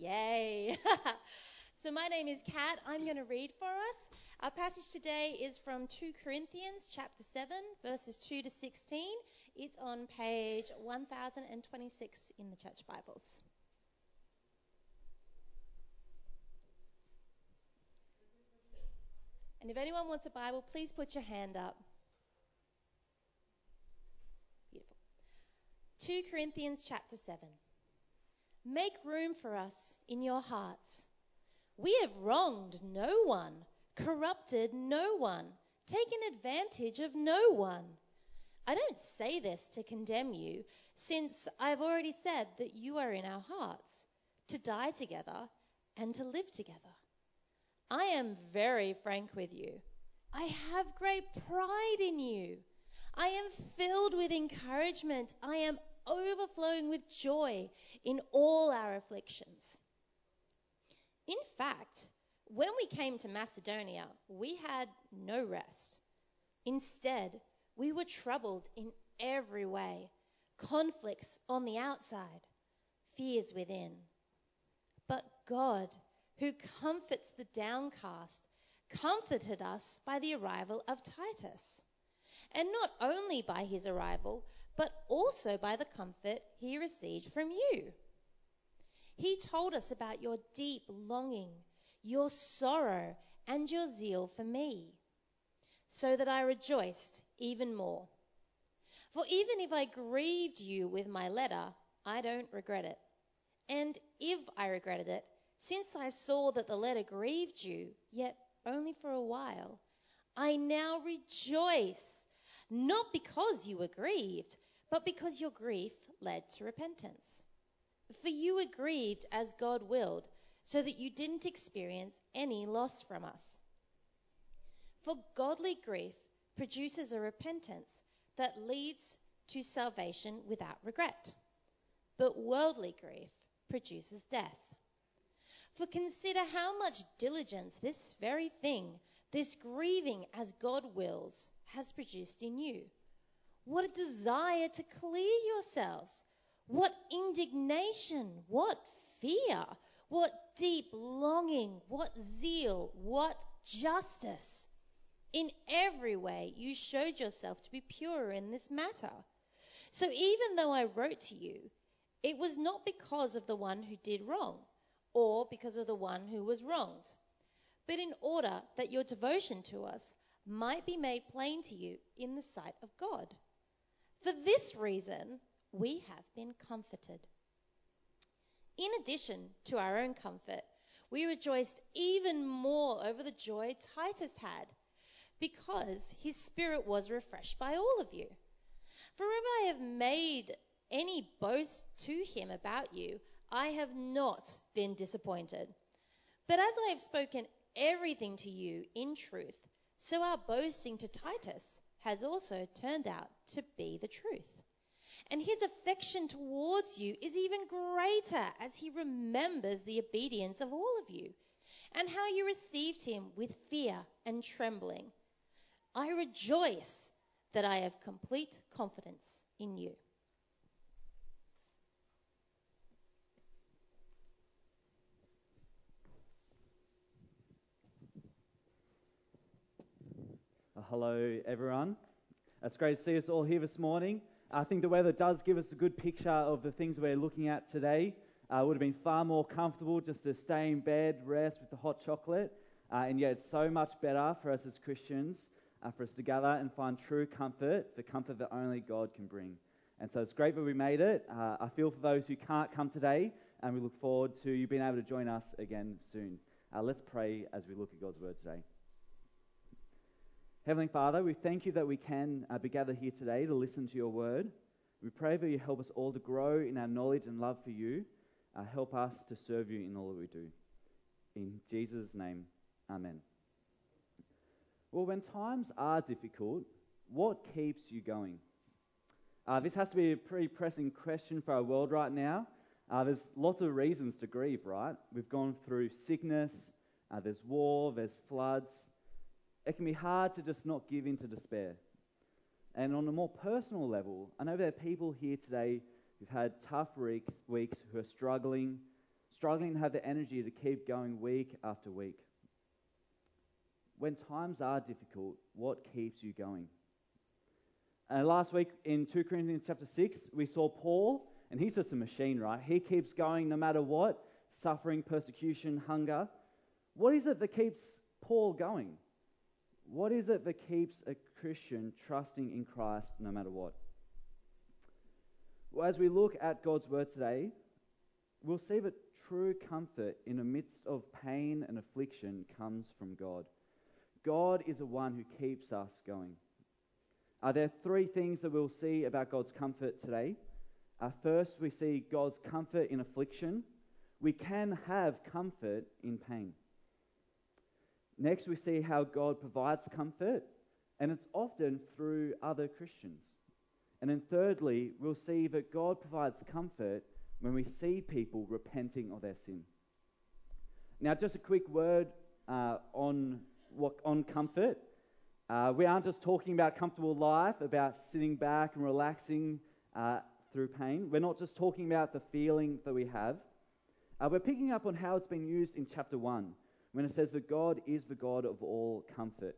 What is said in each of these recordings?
Yay! so, my name is Kat. I'm going to read for us. Our passage today is from 2 Corinthians chapter 7, verses 2 to 16. It's on page 1026 in the church Bibles. And if anyone wants a Bible, please put your hand up. Beautiful. 2 Corinthians chapter 7. Make room for us in your hearts. We have wronged no one, corrupted no one, taken advantage of no one. I don't say this to condemn you, since I've already said that you are in our hearts, to die together and to live together. I am very frank with you. I have great pride in you. I am filled with encouragement. I am overflowing with joy in all our afflictions. In fact, when we came to Macedonia, we had no rest. Instead, we were troubled in every way, conflicts on the outside, fears within. But God, who comforts the downcast, comforted us by the arrival of Titus. And not only by his arrival, but also by the comfort he received from you. He told us about your deep longing, your sorrow, and your zeal for me, so that I rejoiced even more. For even if I grieved you with my letter, I don't regret it. And if I regretted it, since I saw that the letter grieved you, yet only for a while, I now rejoice, not because you were grieved, but because your grief led to repentance. For you were grieved as God willed, so that you didn't experience any loss from us. For godly grief produces a repentance that leads to salvation without regret. But worldly grief produces death. For consider how much diligence this very thing, this grieving as God wills, has produced in you. What a desire to clear yourselves. What indignation. What fear. What deep longing. What zeal. What justice. In every way, you showed yourself to be pure in this matter. So even though I wrote to you, it was not because of the one who did wrong, or because of the one who was wronged, but in order that your devotion to us might be made plain to you in the sight of God. For this reason, we have been comforted. In addition to our own comfort, we rejoiced even more over the joy Titus had, because his spirit was refreshed by all of you. For if I have made any boast to him about you, I have not been disappointed. But as I have spoken everything to you in truth, so our boasting to Titus has also turned out to be the truth. And his affection towards you is even greater as he remembers the obedience of all of you and how you received him with fear and trembling. I rejoice that I have complete confidence in you. Hello, everyone. It's great to see us all here this morning. I think the weather does give us a good picture of the things we're looking at today. Uh, would have been far more comfortable just to stay in bed, rest with the hot chocolate, uh, and yet it's so much better for us as Christians uh, for us to gather and find true comfort, the comfort that only God can bring. And so it's great that we made it. Uh, I feel for those who can't come today, and we look forward to you being able to join us again soon. Uh, let's pray as we look at God's word today. Heavenly Father, we thank you that we can uh, be gathered here today to listen to your word. We pray that you help us all to grow in our knowledge and love for you. Uh, help us to serve you in all that we do. In Jesus' name, Amen. Well, when times are difficult, what keeps you going? Uh, this has to be a pretty pressing question for our world right now. Uh, there's lots of reasons to grieve, right? We've gone through sickness, uh, there's war, there's floods, it can be hard to just not give in to despair. And on a more personal level, I know there are people here today who've had tough weeks, weeks who are struggling, struggling to have the energy to keep going week after week. When times are difficult, what keeps you going? Uh, last week in 2 Corinthians chapter 6, we saw Paul, and he's just a machine, right? He keeps going no matter what suffering, persecution, hunger. What is it that keeps Paul going? What is it that keeps a Christian trusting in Christ no matter what? Well, as we look at God's word today, we'll see that true comfort in the midst of pain and affliction comes from God. God is the one who keeps us going. Uh, there are three things that we'll see about God's comfort today. Uh, first, we see God's comfort in affliction. We can have comfort in pain. Next, we see how God provides comfort, and it's often through other Christians. And then, thirdly, we'll see that God provides comfort when we see people repenting of their sin. Now, just a quick word uh, on, what, on comfort. Uh, we aren't just talking about comfortable life, about sitting back and relaxing uh, through pain. We're not just talking about the feeling that we have. Uh, we're picking up on how it's been used in chapter 1 when it says that God is the God of all comfort.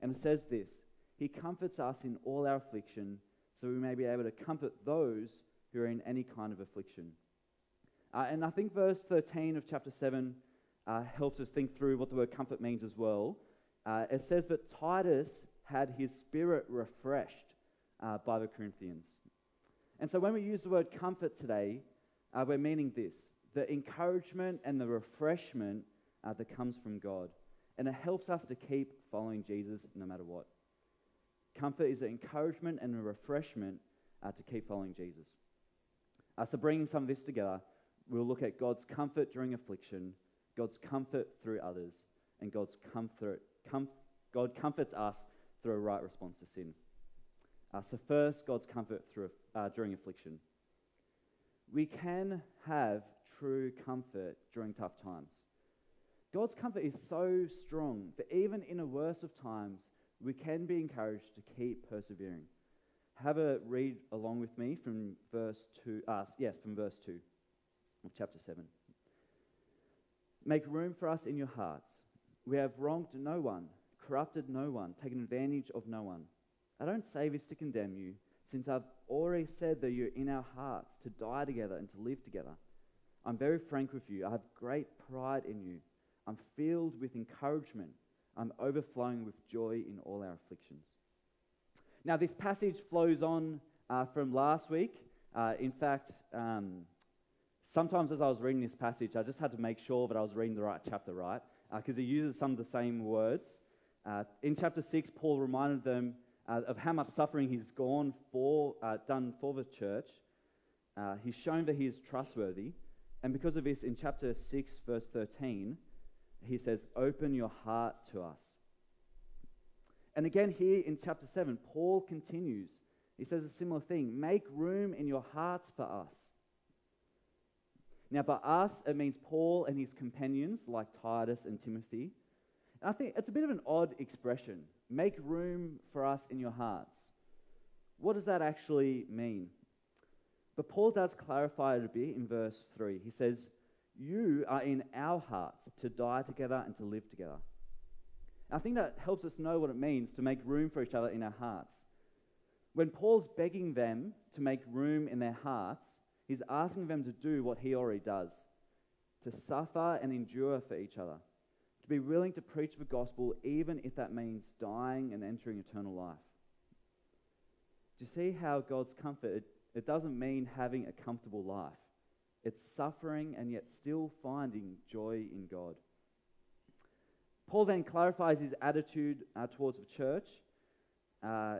And it says this He comforts us in all our affliction, so we may be able to comfort those who are in any kind of affliction. Uh, and I think verse 13 of chapter 7 uh, helps us think through what the word comfort means as well. Uh, it says that Titus had his spirit refreshed uh, by the Corinthians. And so when we use the word comfort today, uh, we're meaning this the encouragement and the refreshment uh, that comes from God. And it helps us to keep following Jesus no matter what. Comfort is an encouragement and a refreshment to keep following Jesus. so, bringing some of this together, we'll look at God's comfort during affliction, God's comfort through others, and God's comfort, com- God comforts us through a right response to sin. Uh, so first, God's comfort through, uh, during affliction. We can have true comfort during tough times. God's comfort is so strong that even in the worst of times, we can be encouraged to keep persevering. Have a read along with me from verse 2, uh, yes, from verse 2 of chapter 7. Make room for us in your hearts. We have wronged no one, corrupted no one, taken advantage of no one. I don't say this to condemn you, since I've already said that you're in our hearts to die together and to live together. I'm very frank with you. I have great pride in you. I'm filled with encouragement. I'm overflowing with joy in all our afflictions. Now, this passage flows on uh, from last week. Uh, in fact, um, sometimes as I was reading this passage, I just had to make sure that I was reading the right chapter, right? Because uh, he uses some of the same words. Uh, in chapter 6, Paul reminded them uh, of how much suffering he's gone for, uh, done for the church. Uh, he's shown that he is trustworthy. And because of this, in chapter 6, verse 13, he says, Open your heart to us. And again, here in chapter 7, Paul continues. He says a similar thing Make room in your hearts for us. Now, by us, it means Paul and his companions like Titus and Timothy. And I think it's a bit of an odd expression. Make room for us in your hearts. What does that actually mean? But Paul does clarify it a bit in verse 3. He says, You are in our hearts to die together and to live together. I think that helps us know what it means to make room for each other in our hearts. When Paul's begging them to make room in their hearts, He's asking them to do what he already does to suffer and endure for each other, to be willing to preach the gospel, even if that means dying and entering eternal life. Do you see how God's comfort, it, it doesn't mean having a comfortable life? It's suffering and yet still finding joy in God. Paul then clarifies his attitude uh, towards the church. Uh,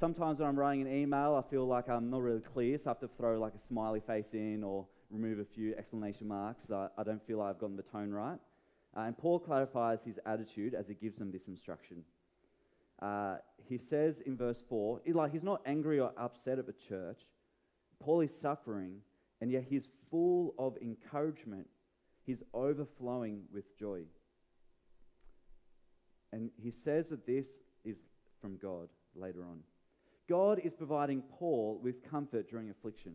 Sometimes when I'm writing an email, I feel like I'm not really clear, so I have to throw like a smiley face in or remove a few exclamation marks. So I don't feel like I've gotten the tone right. Uh, and Paul clarifies his attitude as he gives them this instruction. Uh, he says in verse 4, like he's not angry or upset at the church. Paul is suffering, and yet he's full of encouragement. He's overflowing with joy. And he says that this is from God later on. God is providing Paul with comfort during affliction.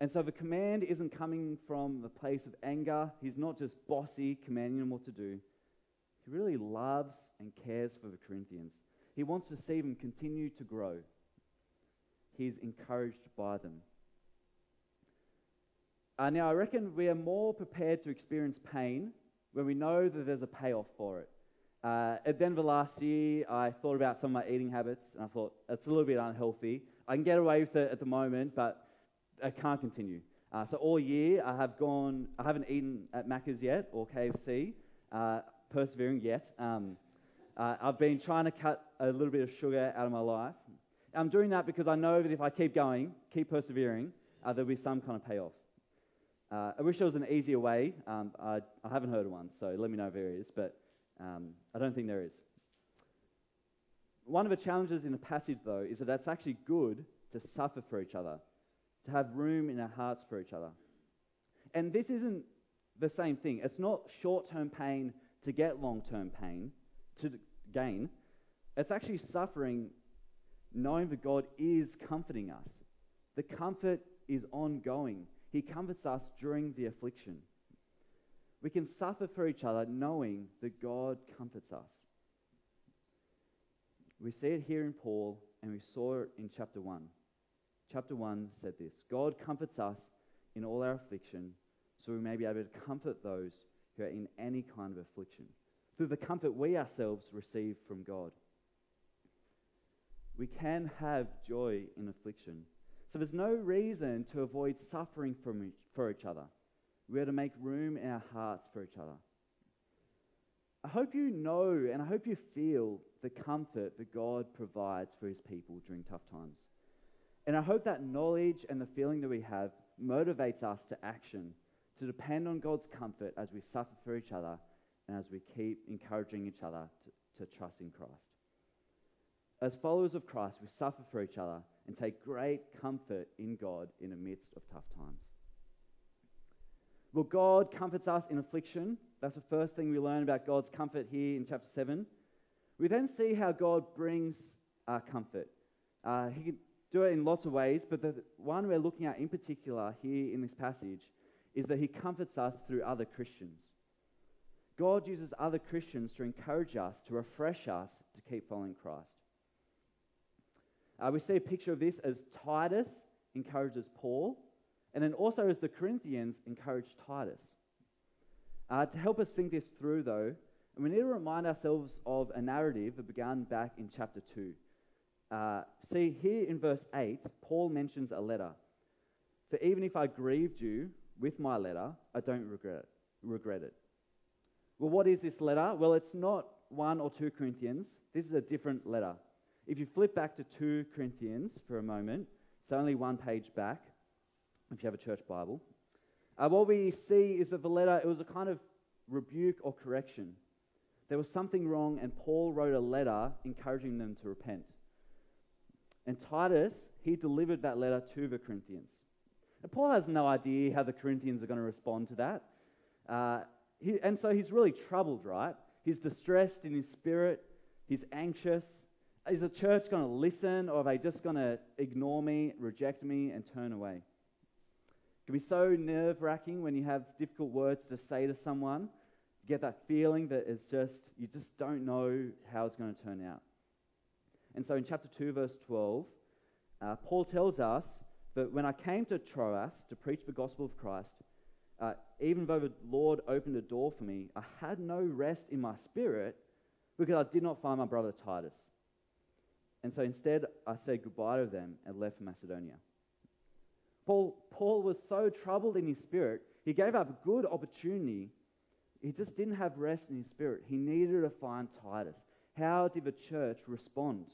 And so the command isn't coming from a place of anger. He's not just bossy, commanding them what to do. He really loves and cares for the Corinthians. He wants to see them continue to grow. He's encouraged by them. Uh, now, I reckon we are more prepared to experience pain when we know that there's a payoff for it. Uh, at Denver last year, I thought about some of my eating habits, and I thought it's a little bit unhealthy. I can get away with it at the moment, but I can't continue. Uh, so all year, I have gone. I haven't eaten at Macca's yet or KFC. Uh, persevering yet. Um, uh, I've been trying to cut a little bit of sugar out of my life. I'm doing that because I know that if I keep going, keep persevering, uh, there'll be some kind of payoff. Uh, I wish there was an easier way. Um, I, I, haven't heard of one, so let me know if there is, but um, I don't think there is. One of the challenges in the passage, though, is that it's actually good to suffer for each other, to have room in our hearts for each other. And this isn't the same thing. It's not short term pain to get long term pain, to gain. It's actually suffering knowing that God is comforting us. The comfort is ongoing. He comforts us during the affliction. We can suffer for each other knowing that God comforts us. We see it here in Paul, and we saw it in chapter 1. Chapter 1 said this God comforts us in all our affliction, so we may be able to comfort those who are in any kind of affliction, through the comfort we ourselves receive from God. We can have joy in affliction so there's no reason to avoid suffering from each, for each other. We are to make room in our hearts for each other. I hope you know and I hope you feel the comfort that God provides for his people during tough times. And I hope that knowledge and the feeling that we have motivates us to action, to depend on God's comfort as we suffer for each other and as we keep encouraging each other to, to trust in Christ. As followers of Christ, we suffer for each other and take great comfort in God in the midst of tough times. Well, God comforts us in affliction. That's the first thing we learn about God's comfort here in chapter 7. We then see how God brings our comfort. Uh, he can do it in lots of ways, but the one we're looking at in particular here in this passage is that He comforts us through other Christians. God uses other Christians to encourage us, to refresh us to keep following Christ. Uh, we see a picture of this as Titus encourages Paul, and then also as the Corinthians encourage Titus. Uh, to help us think this through, though, we need to remind ourselves of a narrative that began back in chapter 2. Uh, see, here in verse 8, Paul mentions a letter. For even if I grieved you with my letter, I don't regret it. Regret it. Well, what is this letter? Well, it's not 1 or 2 Corinthians. This is a different letter. If you flip back to 2 Corinthians for a moment, it's only one page back, if you have a church Bible. Uh, what we see is that the letter, it was a kind of rebuke or correction. There was something wrong, and Paul wrote a letter encouraging them to repent. And Titus, he delivered that letter to the Corinthians. And Paul has no idea how the Corinthians are going to respond to that. Uh, he, and so he's really troubled, right? He's distressed in his spirit, he's anxious, is the church going to listen or are they just going to ignore me, reject me, and turn away? It can be so nerve wracking when you have difficult words to say to someone. You get that feeling that it's just, you just don't know how it's going to turn out. And so in chapter 2, verse 12, uh, Paul tells us that when I came to Troas to preach the gospel of Christ, uh, even though the Lord opened a door for me, I had no rest in my spirit because I did not find my brother Titus. And so instead, I said goodbye to them and left Macedonia. Paul, Paul was so troubled in his spirit, he gave up a good opportunity. He just didn't have rest in his spirit. He needed to find Titus. How did the church respond?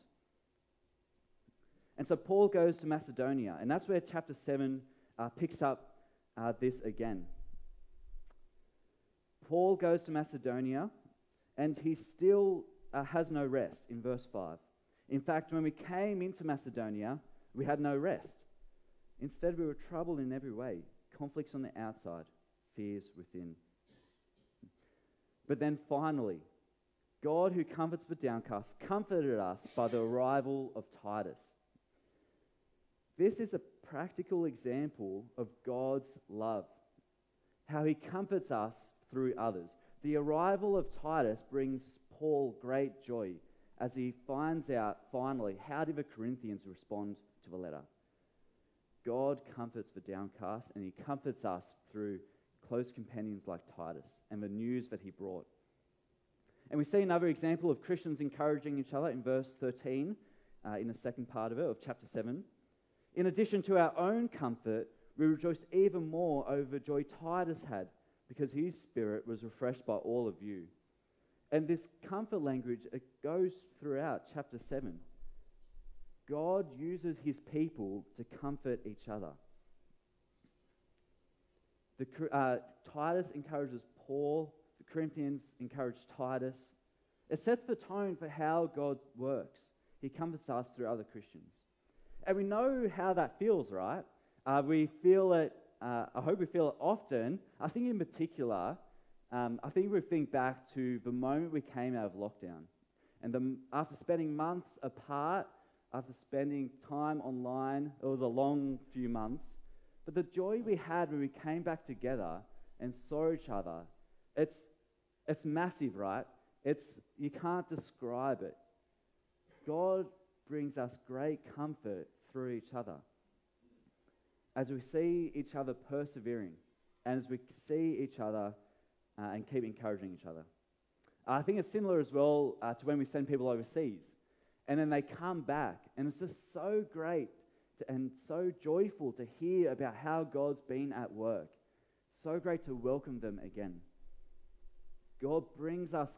And so Paul goes to Macedonia, and that's where chapter 7 uh, picks up uh, this again. Paul goes to Macedonia, and he still uh, has no rest in verse 5. In fact, when we came into Macedonia, we had no rest. Instead, we were troubled in every way conflicts on the outside, fears within. But then finally, God, who comforts the downcast, comforted us by the arrival of Titus. This is a practical example of God's love, how he comforts us through others. The arrival of Titus brings Paul great joy as he finds out finally how did the Corinthians respond to the letter. God comforts the downcast and he comforts us through close companions like Titus and the news that he brought. And we see another example of Christians encouraging each other in verse 13, uh, in the second part of it, of chapter 7. In addition to our own comfort, we rejoice even more over the joy Titus had because his spirit was refreshed by all of you. And this comfort language, it goes throughout chapter 7. God uses his people to comfort each other. The, uh, Titus encourages Paul, the Corinthians encourage Titus. It sets the tone for how God works. He comforts us through other Christians. And we know how that feels, right? Uh, we feel it, uh, I hope we feel it often. I think in particular, um, I think we think back to the moment we came out of lockdown. And the, after spending months apart, after spending time online, it was a long few months. But the joy we had when we came back together and saw each other, it's, it's massive, right? It's, you can't describe it. God brings us great comfort through each other. As we see each other persevering, and as we see each other uh, and keep encouraging each other. I think it's similar as well uh, to when we send people overseas, and then they come back, and it's just so great to, and so joyful to hear about how God's been at work. So great to welcome them again. God brings us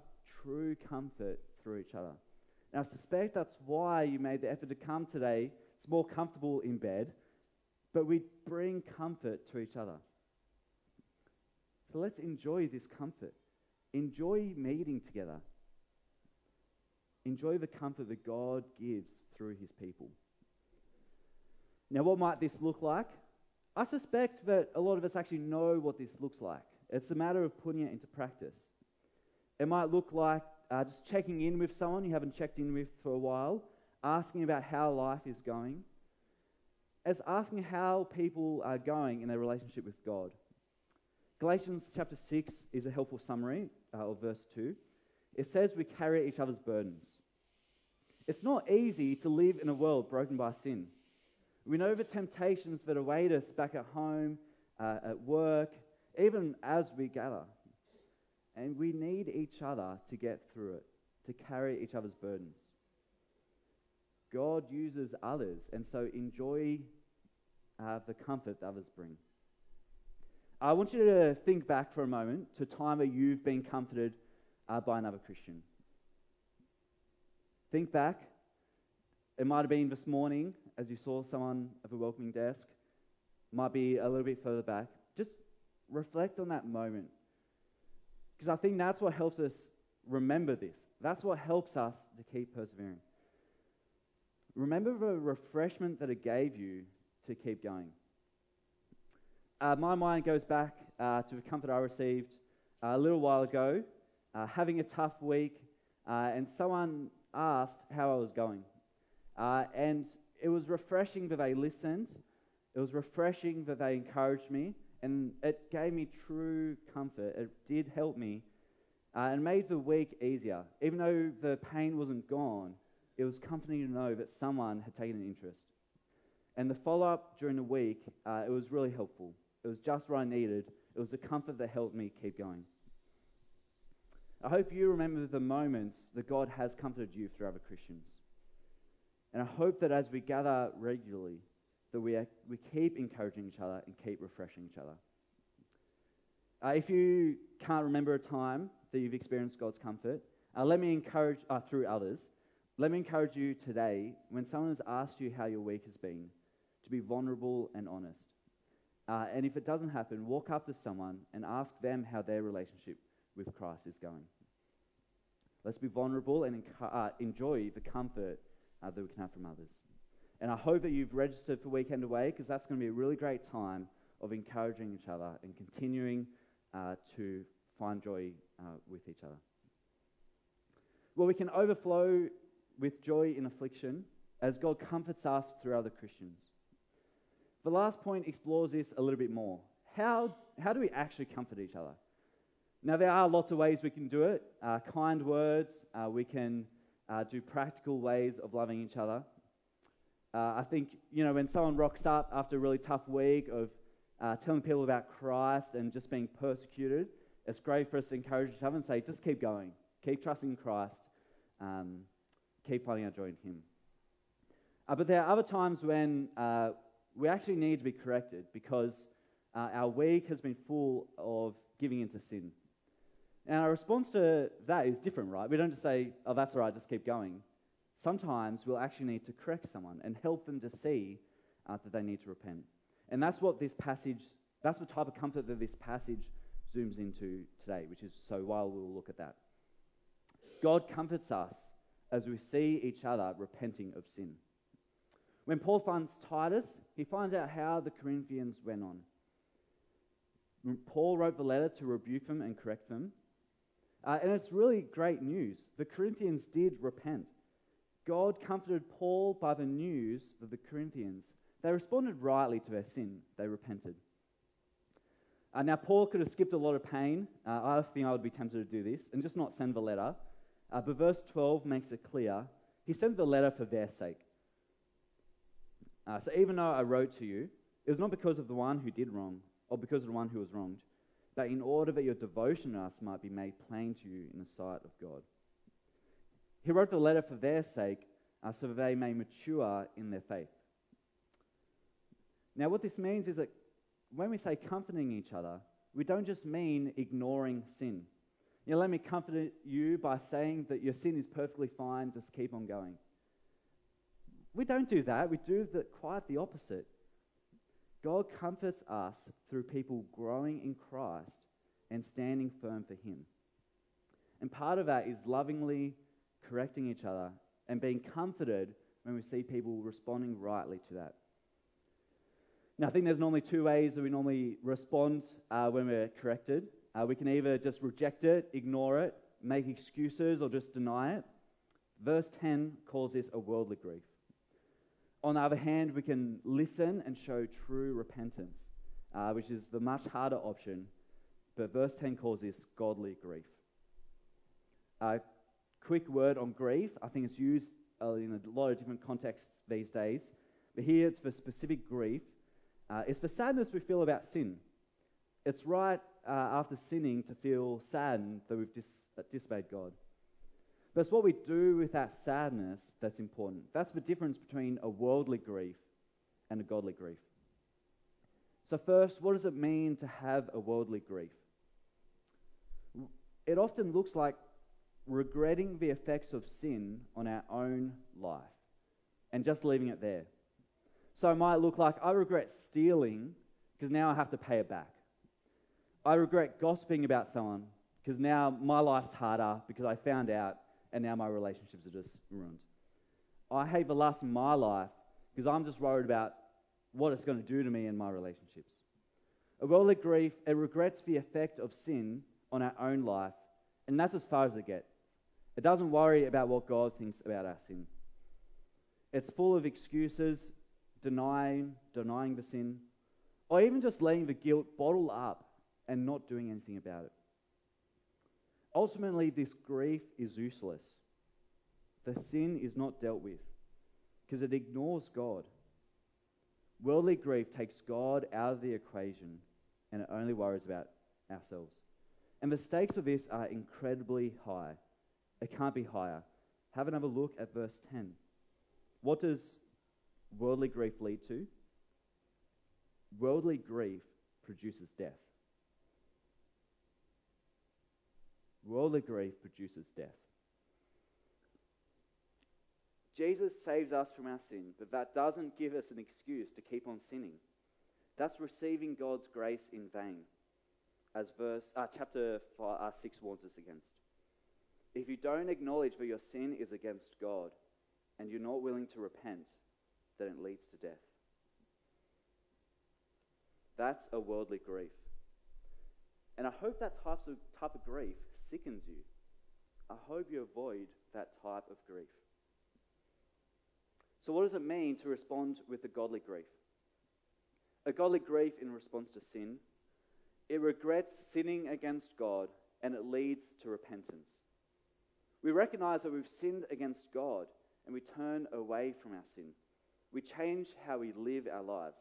true comfort through each other. And I suspect that's why you made the effort to come today. It's more comfortable in bed, but we bring comfort to each other. So let's enjoy this comfort. Enjoy meeting together. Enjoy the comfort that God gives through his people. Now, what might this look like? I suspect that a lot of us actually know what this looks like. It's a matter of putting it into practice. It might look like uh, just checking in with someone you haven't checked in with for a while, asking about how life is going. It's asking how people are going in their relationship with God. Galatians chapter 6 is a helpful summary uh, of verse 2. It says we carry each other's burdens. It's not easy to live in a world broken by sin. We know the temptations that await us back at home, uh, at work, even as we gather. And we need each other to get through it, to carry each other's burdens. God uses others, and so enjoy uh, the comfort that others bring. I want you to think back for a moment to a time where you've been comforted uh, by another Christian. Think back. It might have been this morning as you saw someone at the welcoming desk. Might be a little bit further back. Just reflect on that moment because I think that's what helps us remember this. That's what helps us to keep persevering. Remember the refreshment that it gave you to keep going. Uh, my mind goes back uh, to the comfort I received uh, a little while ago, uh, having a tough week, uh, and someone asked how I was going. And it was refreshing that they listened. It was refreshing that they encouraged me. And it gave me true comfort. It did help me and made the week easier. Even though the pain wasn't gone, it was comforting to know that someone had taken an interest. And the follow up during the week, uh, it was really helpful. It was just what I needed. It was the comfort that helped me keep going. I hope you remember the moments that God has comforted you through other Christians. And I hope that as we gather regularly, that we, are, we keep encouraging each other and keep refreshing each other. Uh, if you can't remember a time that you've experienced God's comfort, uh, let me encourage, uh, through others, let me encourage you today, when someone has asked you how your week has been, to be vulnerable and honest. Uh, and if it doesn't happen, walk up to someone and ask them how their relationship with Christ is going. Let's be vulnerable and uh, enjoy the comfort uh, that we can have from others. And I hope that you've registered for Weekend Away because that's going to be a really great time of encouraging each other and continuing uh, to find joy uh, with each other. Well, we can overflow with joy in affliction as God comforts us through other Christians. The last point explores this a little bit more. How, how do we actually comfort each other? Now, there are lots of ways we can do it uh, kind words, uh, we can uh, do practical ways of loving each other. Uh, I think, you know, when someone rocks up after a really tough week of uh, telling people about Christ and just being persecuted, it's great for us to encourage each other and say, just keep going, keep trusting in Christ, um, keep finding our joy in Him. Uh, but there are other times when we actually need to be corrected because our week has been full of giving into sin. And our response to that is different, right? We don't just say, oh, that's all right, just keep going. Sometimes we'll actually need to correct someone and help them to see uh, that they need to repent. And that's what this passage, that's the type of comfort that this passage zooms into today, which is so while we'll look at that. God comforts us as we see each other repenting of sin. When Paul finds Titus, he finds out how the Corinthians went on. Paul wrote the letter to rebuke them and correct them, uh, and it's really great news. The Corinthians did repent. God comforted Paul by the news of the Corinthians. They responded rightly to their sin, they repented. Uh, now, Paul could have skipped a lot of pain. Uh, I think I would be tempted to do this and just not send the letter. Uh, but verse 12 makes it clear. He sent the letter for their sake. Uh, so even though I wrote to you, it was not because of the one who did wrong or because of the one who was wronged but in order that your devotion to us might be made plain to you in the sight of God. He wrote the letter for their sake, uh, so that they may mature in their faith. Now, what this means is that when we say comforting each other, we don't just mean ignoring sin. You know, let me comfort you by saying that your sin is perfectly fine, just keep on going. We don't do that. We do the, quite the opposite. God comforts us through people growing in Christ and standing firm for Him. And part of that is lovingly correcting each other and being comforted when we see people responding rightly to that. Now, I think there's normally two ways that we normally respond uh, when we're corrected. Uh, we can either just reject it, ignore it, make excuses, or just deny it. Verse 10 calls this a worldly grief. On the other hand, we can listen and show true repentance, uh, which is the much harder option. But verse 10 calls this godly grief. A uh, quick word on grief. I think it's used uh, in a lot of different contexts these days. But here it's for specific grief. Uh, it's for sadness we feel about sin. It's right uh, after sinning to feel saddened that we've dis- disobeyed God. But it's what we do with that sadness that's important. That's the difference between a worldly grief and a godly grief. So, first, what does it mean to have a worldly grief? It often looks like regretting the effects of sin on our own life and just leaving it there. So, it might look like I regret stealing because now I have to pay it back. I regret gossiping about someone because now my life's harder because I found out and now my relationships are just ruined. I hate the lust in my life because I'm just worried about what it's going to do to me and my relationships. A worldly grief, it regrets the effect of sin on our own life, and that's as far as it gets. It doesn't worry about what God thinks about our sin. It's full of excuses, denying, denying the sin, or even just letting the guilt bottle up and not doing anything about it. Ultimately, this grief is useless. The sin is not dealt with because it ignores God. Worldly grief takes God out of the equation and it only worries about ourselves. And the stakes of this are incredibly high. It can't be higher. Have another look at verse 10. What does worldly grief lead to? Worldly grief produces death. Worldly grief produces death. Jesus saves us from our sin, but that doesn't give us an excuse to keep on sinning. That's receiving God's grace in vain, as verse uh, chapter five, uh, six warns us against. If you don't acknowledge that your sin is against God, and you're not willing to repent, then it leads to death. That's a worldly grief. And I hope that type of, type of grief sickens you. I hope you avoid that type of grief. So, what does it mean to respond with a godly grief? A godly grief in response to sin. It regrets sinning against God and it leads to repentance. We recognize that we've sinned against God and we turn away from our sin. We change how we live our lives.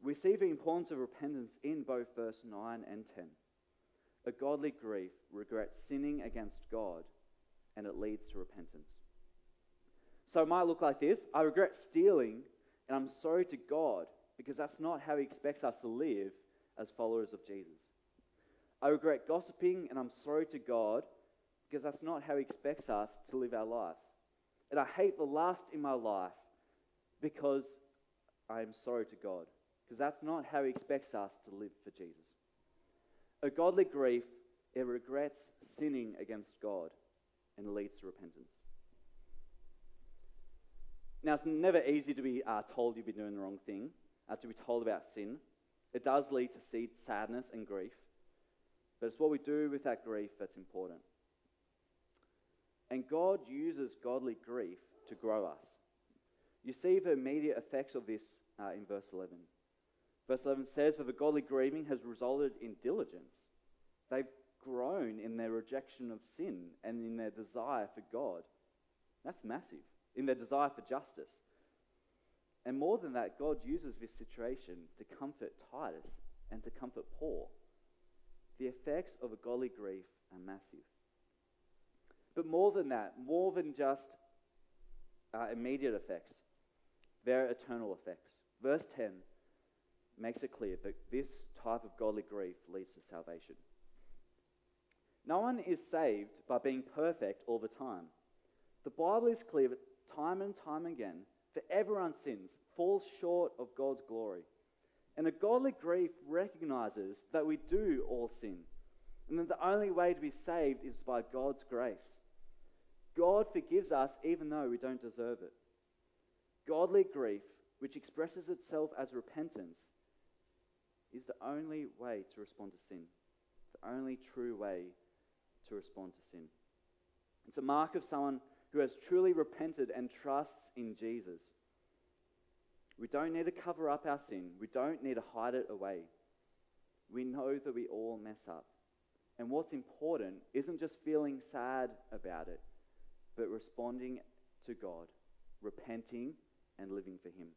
We see the importance of repentance in both verse 9 and 10. A godly grief regrets sinning against God and it leads to repentance. So it might look like this I regret stealing and I'm sorry to God because that's not how He expects us to live as followers of Jesus. I regret gossiping and I'm sorry to God because that's not how He expects us to live our lives. And I hate the lust in my life because I am sorry to God because that's not how He expects us to live for Jesus. A godly grief, it regrets sinning against God and leads to repentance. Now, it's never easy to be uh, told you've been doing the wrong thing, uh, to be told about sin. It does lead to seed sadness and grief, but it's what we do with that grief that's important. And God uses godly grief to grow us. You see the immediate effects of this uh, in verse 11. Verse 11 says, For the godly grieving has resulted in diligence. They've grown in their rejection of sin and in their desire for God. That's massive. In their desire for justice. And more than that, God uses this situation to comfort Titus and to comfort Paul. The effects of a godly grief are massive. But more than that, more than just uh, immediate effects, there are eternal effects. Verse 10 makes it clear that this type of godly grief leads to salvation. No one is saved by being perfect all the time. The Bible is clear that time and time again, that everyone sins, falls short of God's glory. And a godly grief recognizes that we do all sin, and that the only way to be saved is by God's grace. God forgives us even though we don't deserve it. Godly grief, which expresses itself as repentance, is the only way to respond to sin, the only true way to respond to sin. It's a mark of someone who has truly repented and trusts in Jesus. We don't need to cover up our sin. We don't need to hide it away. We know that we all mess up. And what's important isn't just feeling sad about it, but responding to God, repenting and living for Him.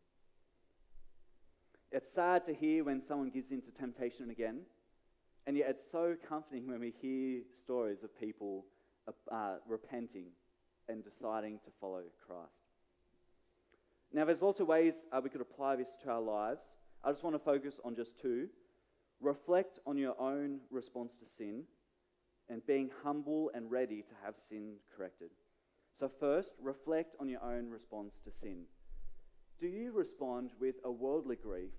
It's sad to hear when someone gives in to temptation again, and yet it's so comforting when we hear stories of people uh, repenting and deciding to follow Christ. Now, there's lots of ways uh, we could apply this to our lives. I just want to focus on just two. Reflect on your own response to sin and being humble and ready to have sin corrected. So, first, reflect on your own response to sin. Do you respond with a worldly grief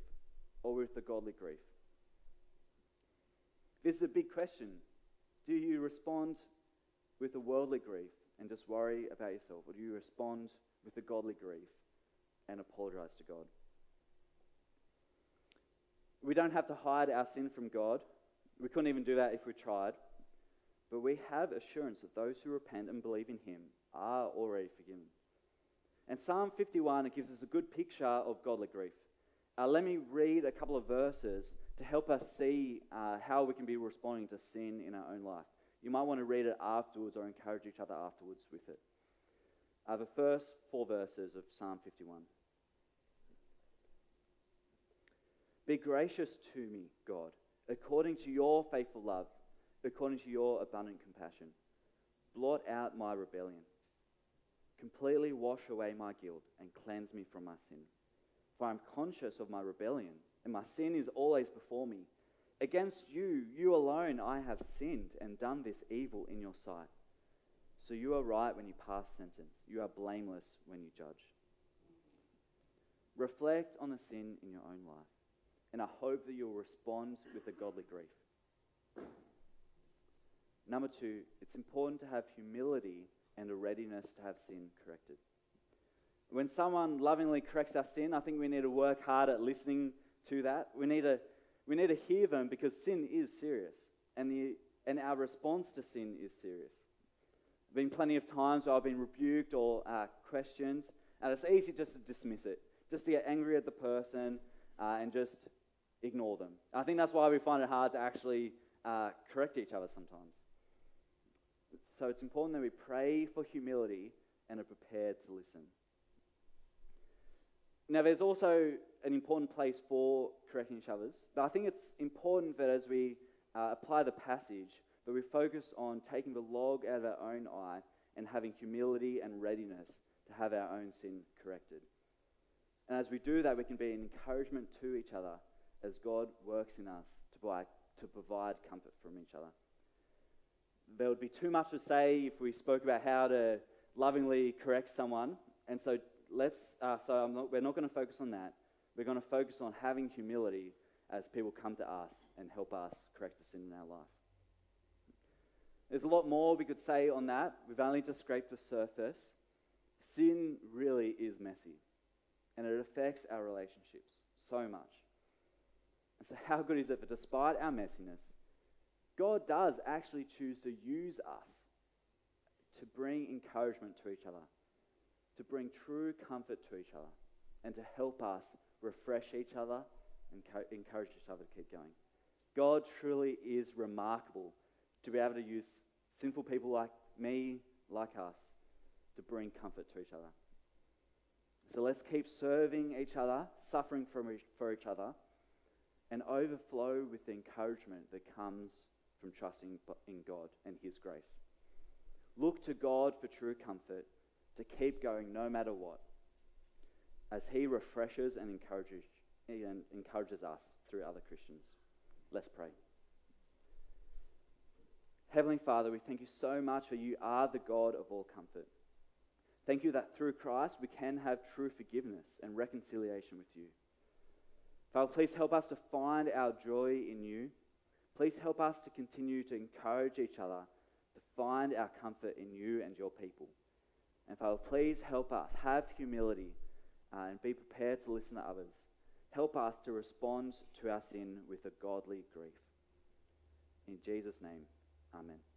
or with a godly grief? This is a big question. Do you respond with a worldly grief and just worry about yourself, or do you respond with a godly grief and apologize to God? We don't have to hide our sin from God. We couldn't even do that if we tried. But we have assurance that those who repent and believe in Him are already forgiven. And Psalm 51 it gives us a good picture of godly grief. Uh, let me read a couple of verses to help us see uh, how we can be responding to sin in our own life. You might want to read it afterwards or encourage each other afterwards with it. Uh, the first four verses of Psalm 51. Be gracious to me, God, according to your faithful love, according to your abundant compassion. Blot out my rebellion. Completely wash away my guilt and cleanse me from my sin. For I am conscious of my rebellion, and my sin is always before me. Against you, you alone, I have sinned and done this evil in your sight. So you are right when you pass sentence. You are blameless when you judge. Reflect on the sin in your own life, and I hope that you'll respond with a godly grief. Number two, it's important to have humility and a readiness to have sin corrected. When someone lovingly corrects our sin, I think we need to work hard at listening to that. We need to, we need to hear them because sin is serious, and, the, and our response to sin is serious. There have been plenty of times where I've been rebuked or uh, questioned, and it's easy just to dismiss it, just to get angry at the person, uh, and just ignore them. I think that's why we find it hard to actually uh, correct each other sometimes. So it's important that we pray for humility and are prepared to listen. Now, there's also an important place for correcting each other's, but I think it's important that as we uh, apply the passage, that we focus on taking the log out of our own eye and having humility and readiness to have our own sin corrected. And as we do that, we can be an encouragement to each other as God works in us to to provide comfort from each other. There would be too much to say if we spoke about how to lovingly correct someone, and so let's. Uh, so not, we're not going to focus on that. We're going to focus on having humility as people come to us and help us correct the sin in our life. There's a lot more we could say on that. We've only just scraped the surface. Sin really is messy, and it affects our relationships so much. And so, how good is it that despite our messiness, God does actually choose to use us to bring encouragement to each other, to bring true comfort to each other, and to help us refresh each other and encourage each other to keep going. God truly is remarkable to be able to use sinful people like me, like us, to bring comfort to each other. So let's keep serving each other, suffering for each other, and overflow with the encouragement that comes from trusting in God and His grace. Look to God for true comfort to keep going no matter what, as He refreshes and encourages, and encourages us through other Christians. Let's pray. Heavenly Father, we thank you so much for you are the God of all comfort. Thank you that through Christ we can have true forgiveness and reconciliation with you. Father, please help us to find our joy in you. Please help us to continue to encourage each other to find our comfort in you and your people. And Father, please help us have humility uh, and be prepared to listen to others. Help us to respond to our sin with a godly grief. In Jesus' name, amen.